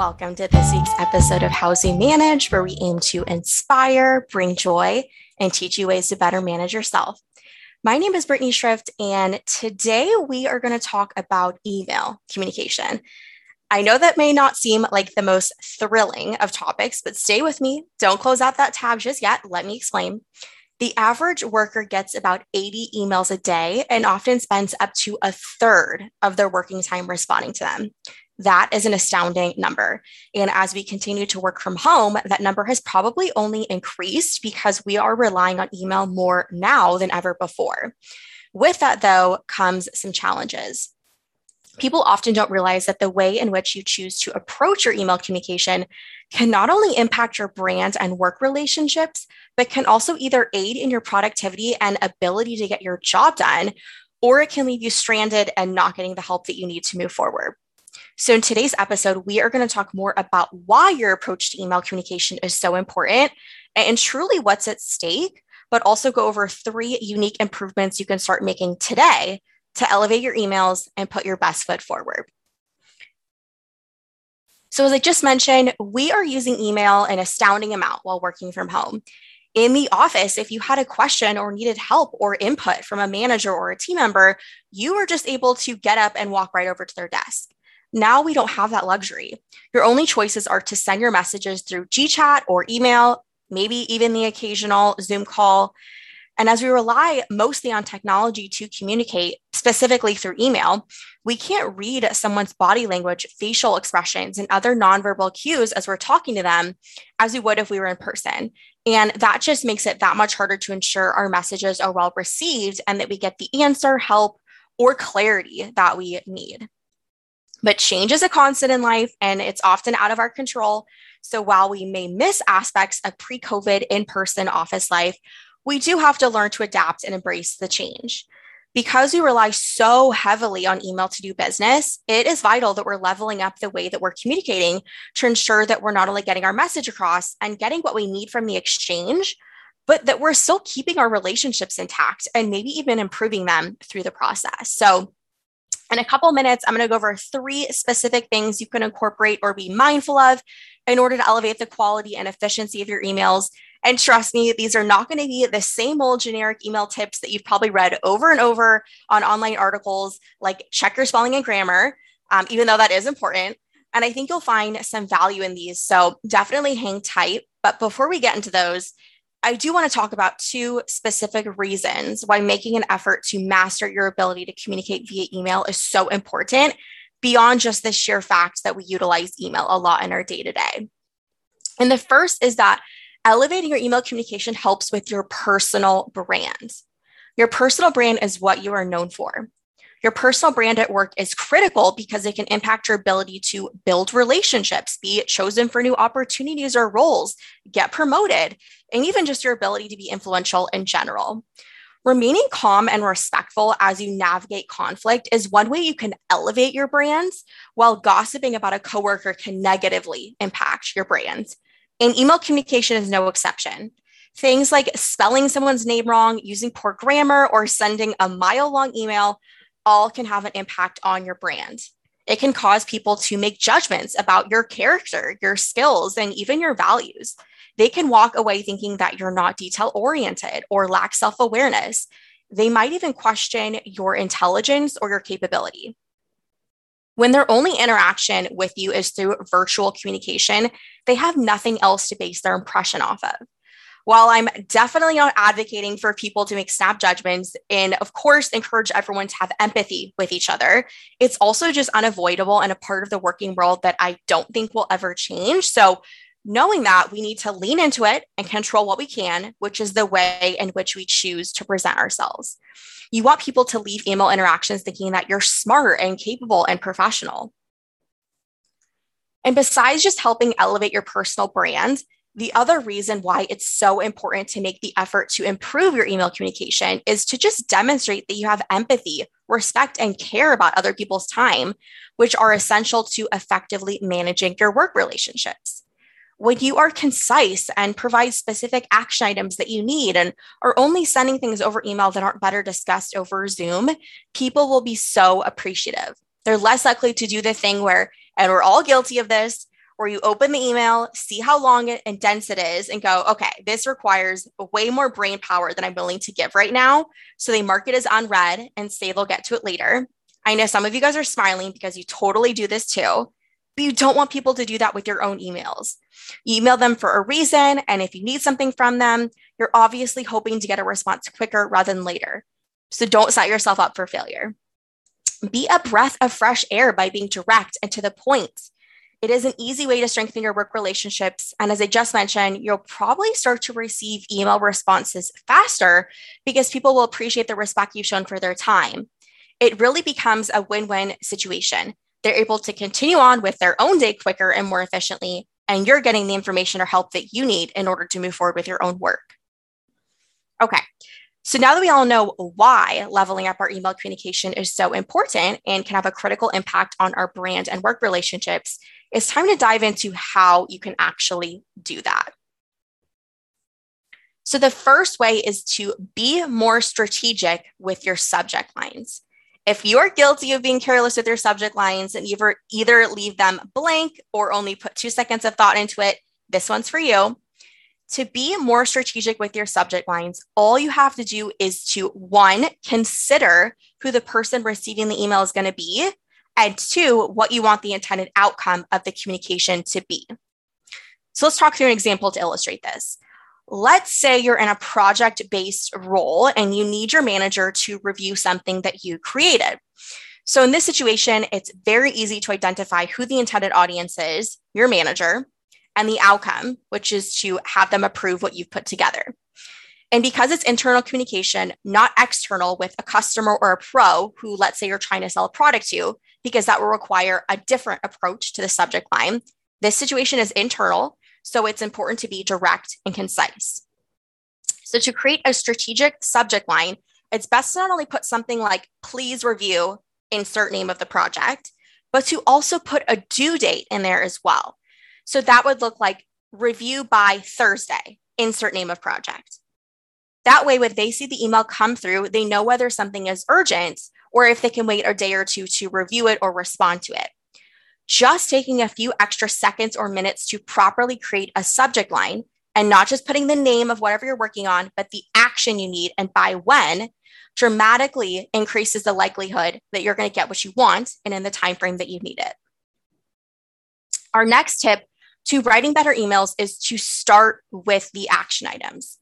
Welcome to this week's episode of Zoom Manage, where we aim to inspire, bring joy, and teach you ways to better manage yourself. My name is Brittany Schrift, and today we are going to talk about email communication. I know that may not seem like the most thrilling of topics, but stay with me. Don't close out that tab just yet. Let me explain. The average worker gets about 80 emails a day and often spends up to a third of their working time responding to them. That is an astounding number. And as we continue to work from home, that number has probably only increased because we are relying on email more now than ever before. With that, though, comes some challenges. People often don't realize that the way in which you choose to approach your email communication can not only impact your brand and work relationships, but can also either aid in your productivity and ability to get your job done, or it can leave you stranded and not getting the help that you need to move forward. So, in today's episode, we are going to talk more about why your approach to email communication is so important and truly what's at stake, but also go over three unique improvements you can start making today to elevate your emails and put your best foot forward. So, as I just mentioned, we are using email an astounding amount while working from home. In the office, if you had a question or needed help or input from a manager or a team member, you were just able to get up and walk right over to their desk. Now we don't have that luxury. Your only choices are to send your messages through GChat or email, maybe even the occasional Zoom call. And as we rely mostly on technology to communicate, specifically through email, we can't read someone's body language, facial expressions, and other nonverbal cues as we're talking to them as we would if we were in person. And that just makes it that much harder to ensure our messages are well received and that we get the answer, help, or clarity that we need. But change is a constant in life and it's often out of our control. So while we may miss aspects of pre COVID in person office life, we do have to learn to adapt and embrace the change. Because we rely so heavily on email to do business, it is vital that we're leveling up the way that we're communicating to ensure that we're not only getting our message across and getting what we need from the exchange, but that we're still keeping our relationships intact and maybe even improving them through the process. So, in a couple minutes, I'm going to go over three specific things you can incorporate or be mindful of in order to elevate the quality and efficiency of your emails. And trust me, these are not going to be the same old generic email tips that you've probably read over and over on online articles like check your spelling and grammar, um, even though that is important. And I think you'll find some value in these. So definitely hang tight. But before we get into those, I do want to talk about two specific reasons why making an effort to master your ability to communicate via email is so important beyond just the sheer fact that we utilize email a lot in our day to day. And the first is that elevating your email communication helps with your personal brand. Your personal brand is what you are known for. Your personal brand at work is critical because it can impact your ability to build relationships, be chosen for new opportunities or roles, get promoted, and even just your ability to be influential in general. Remaining calm and respectful as you navigate conflict is one way you can elevate your brands, while gossiping about a coworker can negatively impact your brand. And email communication is no exception. Things like spelling someone's name wrong, using poor grammar, or sending a mile long email all can have an impact on your brand. It can cause people to make judgments about your character, your skills, and even your values. They can walk away thinking that you're not detail oriented or lack self awareness. They might even question your intelligence or your capability. When their only interaction with you is through virtual communication, they have nothing else to base their impression off of while I'm definitely not advocating for people to make snap judgments and, of course, encourage everyone to have empathy with each other, it's also just unavoidable and a part of the working world that I don't think will ever change. So, knowing that we need to lean into it and control what we can, which is the way in which we choose to present ourselves. You want people to leave email interactions thinking that you're smart and capable and professional. And besides just helping elevate your personal brand, the other reason why it's so important to make the effort to improve your email communication is to just demonstrate that you have empathy, respect, and care about other people's time, which are essential to effectively managing your work relationships. When you are concise and provide specific action items that you need and are only sending things over email that aren't better discussed over Zoom, people will be so appreciative. They're less likely to do the thing where, and we're all guilty of this, where you open the email, see how long and dense it is, and go, okay, this requires way more brain power than I'm willing to give right now. So they mark it as unread and say they'll get to it later. I know some of you guys are smiling because you totally do this too, but you don't want people to do that with your own emails. You email them for a reason. And if you need something from them, you're obviously hoping to get a response quicker rather than later. So don't set yourself up for failure. Be a breath of fresh air by being direct and to the point. It is an easy way to strengthen your work relationships. And as I just mentioned, you'll probably start to receive email responses faster because people will appreciate the respect you've shown for their time. It really becomes a win win situation. They're able to continue on with their own day quicker and more efficiently, and you're getting the information or help that you need in order to move forward with your own work. Okay, so now that we all know why leveling up our email communication is so important and can have a critical impact on our brand and work relationships, it's time to dive into how you can actually do that. So, the first way is to be more strategic with your subject lines. If you are guilty of being careless with your subject lines and either, either leave them blank or only put two seconds of thought into it, this one's for you. To be more strategic with your subject lines, all you have to do is to one, consider who the person receiving the email is going to be and two, what you want the intended outcome of the communication to be. So let's talk through an example to illustrate this. Let's say you're in a project based role and you need your manager to review something that you created. So, in this situation, it's very easy to identify who the intended audience is, your manager, and the outcome, which is to have them approve what you've put together. And because it's internal communication, not external with a customer or a pro who, let's say, you're trying to sell a product to, because that will require a different approach to the subject line. This situation is internal, so it's important to be direct and concise. So, to create a strategic subject line, it's best to not only put something like, please review, insert name of the project, but to also put a due date in there as well. So, that would look like review by Thursday, insert name of project. That way, when they see the email come through, they know whether something is urgent or if they can wait a day or two to review it or respond to it. Just taking a few extra seconds or minutes to properly create a subject line and not just putting the name of whatever you're working on, but the action you need and by when dramatically increases the likelihood that you're going to get what you want and in the time frame that you need it. Our next tip to writing better emails is to start with the action items.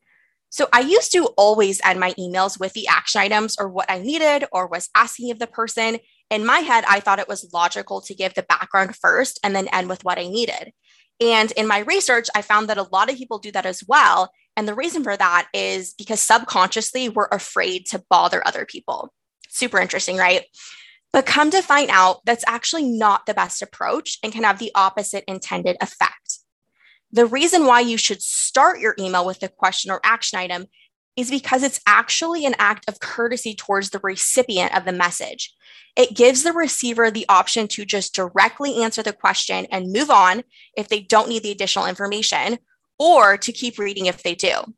So I used to always end my emails with the action items or what I needed or was asking of the person. In my head, I thought it was logical to give the background first and then end with what I needed. And in my research, I found that a lot of people do that as well. And the reason for that is because subconsciously we're afraid to bother other people. Super interesting, right? But come to find out, that's actually not the best approach and can have the opposite intended effect. The reason why you should start your email with a question or action item is because it's actually an act of courtesy towards the recipient of the message. It gives the receiver the option to just directly answer the question and move on if they don't need the additional information, or to keep reading if they do.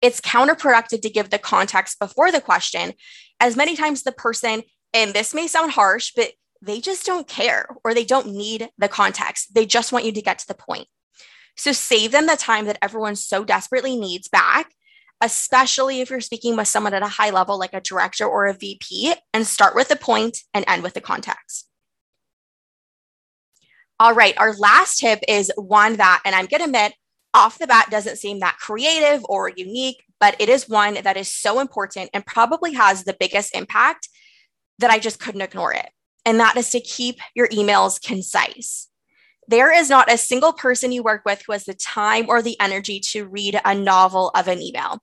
It's counterproductive to give the context before the question, as many times the person, and this may sound harsh, but they just don't care or they don't need the context. They just want you to get to the point. So save them the time that everyone so desperately needs back, especially if you're speaking with someone at a high level like a director or a VP, and start with the point and end with the context. All right, our last tip is one that, and I'm going to admit, off the bat doesn't seem that creative or unique, but it is one that is so important and probably has the biggest impact that I just couldn't ignore it and that is to keep your emails concise. There is not a single person you work with who has the time or the energy to read a novel of an email.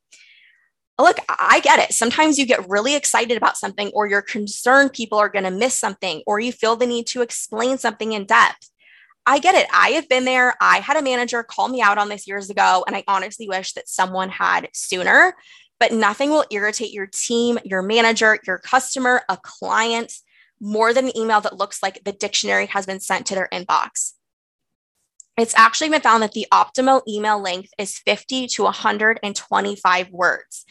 Look, I get it. Sometimes you get really excited about something, or you're concerned people are going to miss something, or you feel the need to explain something in depth. I get it. I have been there. I had a manager call me out on this years ago, and I honestly wish that someone had sooner. But nothing will irritate your team, your manager, your customer, a client more than an email that looks like the dictionary has been sent to their inbox. It's actually been found that the optimal email length is 50 to 125 words.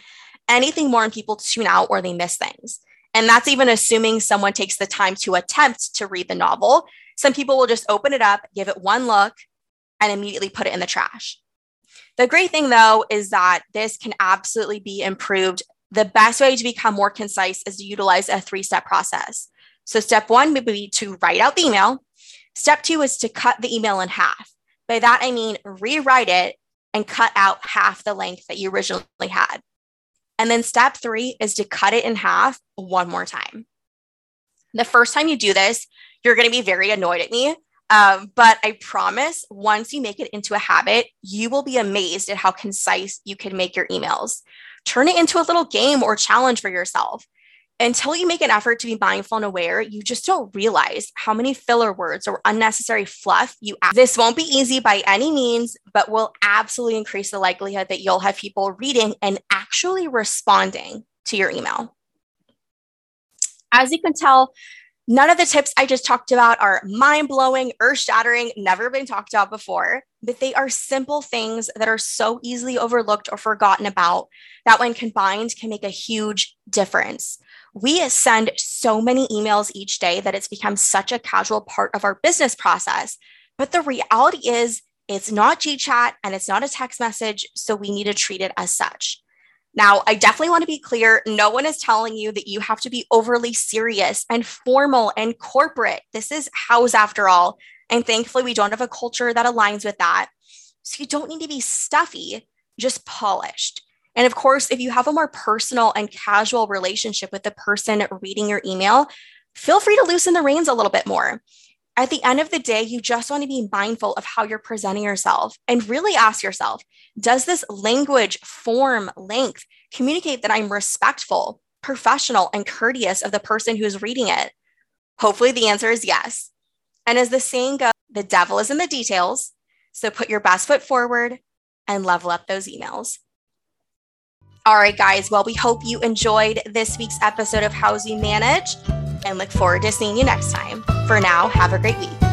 Anything more and people tune out or they miss things. And that's even assuming someone takes the time to attempt to read the novel, Some people will just open it up, give it one look, and immediately put it in the trash. The great thing though is that this can absolutely be improved. The best way to become more concise is to utilize a three step process. So, step one would be to write out the email. Step two is to cut the email in half. By that, I mean rewrite it and cut out half the length that you originally had. And then step three is to cut it in half one more time. The first time you do this, you're going to be very annoyed at me. Um, but I promise once you make it into a habit, you will be amazed at how concise you can make your emails. Turn it into a little game or challenge for yourself until you make an effort to be mindful and aware, you just don't realize how many filler words or unnecessary fluff you add. This won't be easy by any means, but will absolutely increase the likelihood that you'll have people reading and actually responding to your email. As you can tell, None of the tips I just talked about are mind blowing, earth shattering, never been talked about before, but they are simple things that are so easily overlooked or forgotten about that, when combined, can make a huge difference. We send so many emails each day that it's become such a casual part of our business process. But the reality is, it's not GChat and it's not a text message, so we need to treat it as such. Now, I definitely want to be clear no one is telling you that you have to be overly serious and formal and corporate. This is Houzz after all. And thankfully, we don't have a culture that aligns with that. So you don't need to be stuffy, just polished. And of course, if you have a more personal and casual relationship with the person reading your email, feel free to loosen the reins a little bit more. At the end of the day, you just want to be mindful of how you're presenting yourself and really ask yourself Does this language, form, length communicate that I'm respectful, professional, and courteous of the person who is reading it? Hopefully, the answer is yes. And as the saying goes, the devil is in the details. So put your best foot forward and level up those emails. All right, guys. Well, we hope you enjoyed this week's episode of Houzz You Manage and look forward to seeing you next time. For now, have a great week.